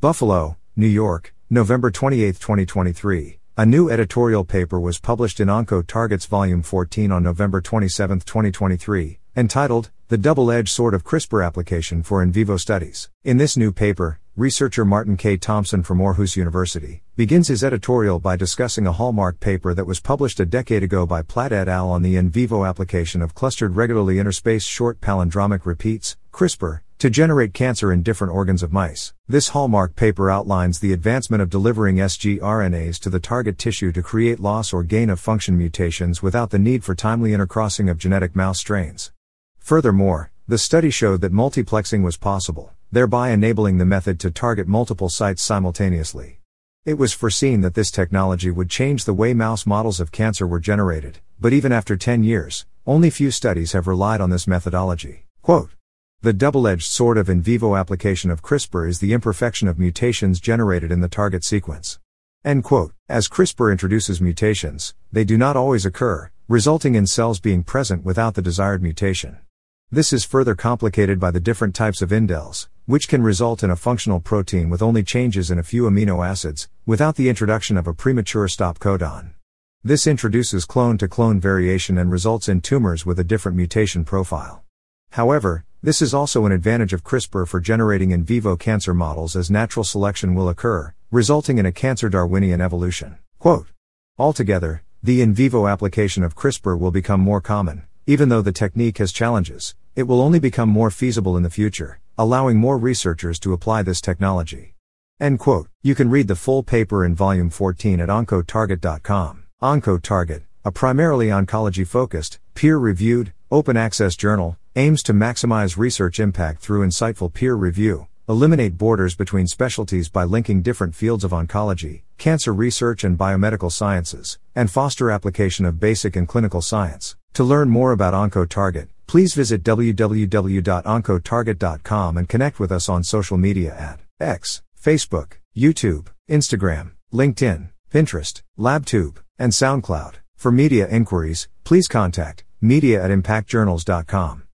Buffalo, New York, November 28, 2023. A new editorial paper was published in OncoTargets Volume 14 on November 27, 2023, entitled The Double Edged Sword of CRISPR Application for In Vivo Studies. In this new paper, researcher Martin K. Thompson from Aarhus University begins his editorial by discussing a hallmark paper that was published a decade ago by Platt et al. on the in vivo application of clustered regularly interspaced short palindromic repeats, CRISPR, to generate cancer in different organs of mice. This hallmark paper outlines the advancement of delivering sgRNAs to the target tissue to create loss or gain of function mutations without the need for timely intercrossing of genetic mouse strains. Furthermore, the study showed that multiplexing was possible thereby enabling the method to target multiple sites simultaneously. It was foreseen that this technology would change the way mouse models of cancer were generated, but even after 10 years, only few studies have relied on this methodology. Quote, the double edged sword of in vivo application of CRISPR is the imperfection of mutations generated in the target sequence. End quote. As CRISPR introduces mutations, they do not always occur, resulting in cells being present without the desired mutation. This is further complicated by the different types of indels, which can result in a functional protein with only changes in a few amino acids, without the introduction of a premature stop codon. This introduces clone to clone variation and results in tumors with a different mutation profile. However, this is also an advantage of CRISPR for generating in vivo cancer models as natural selection will occur, resulting in a cancer Darwinian evolution. Quote, Altogether, the in vivo application of CRISPR will become more common, even though the technique has challenges, it will only become more feasible in the future, allowing more researchers to apply this technology. End quote. You can read the full paper in volume 14 at oncotarget.com. OncoTarget, a primarily oncology focused, peer reviewed, open access journal, aims to maximize research impact through insightful peer review, eliminate borders between specialties by linking different fields of oncology, cancer research, and biomedical sciences, and foster application of basic and clinical science. To learn more about OncoTarget, please visit www.oncotarget.com and connect with us on social media at X, Facebook, YouTube, Instagram, LinkedIn, Pinterest, LabTube, and SoundCloud. For media inquiries, please contact media at impactjournals.com.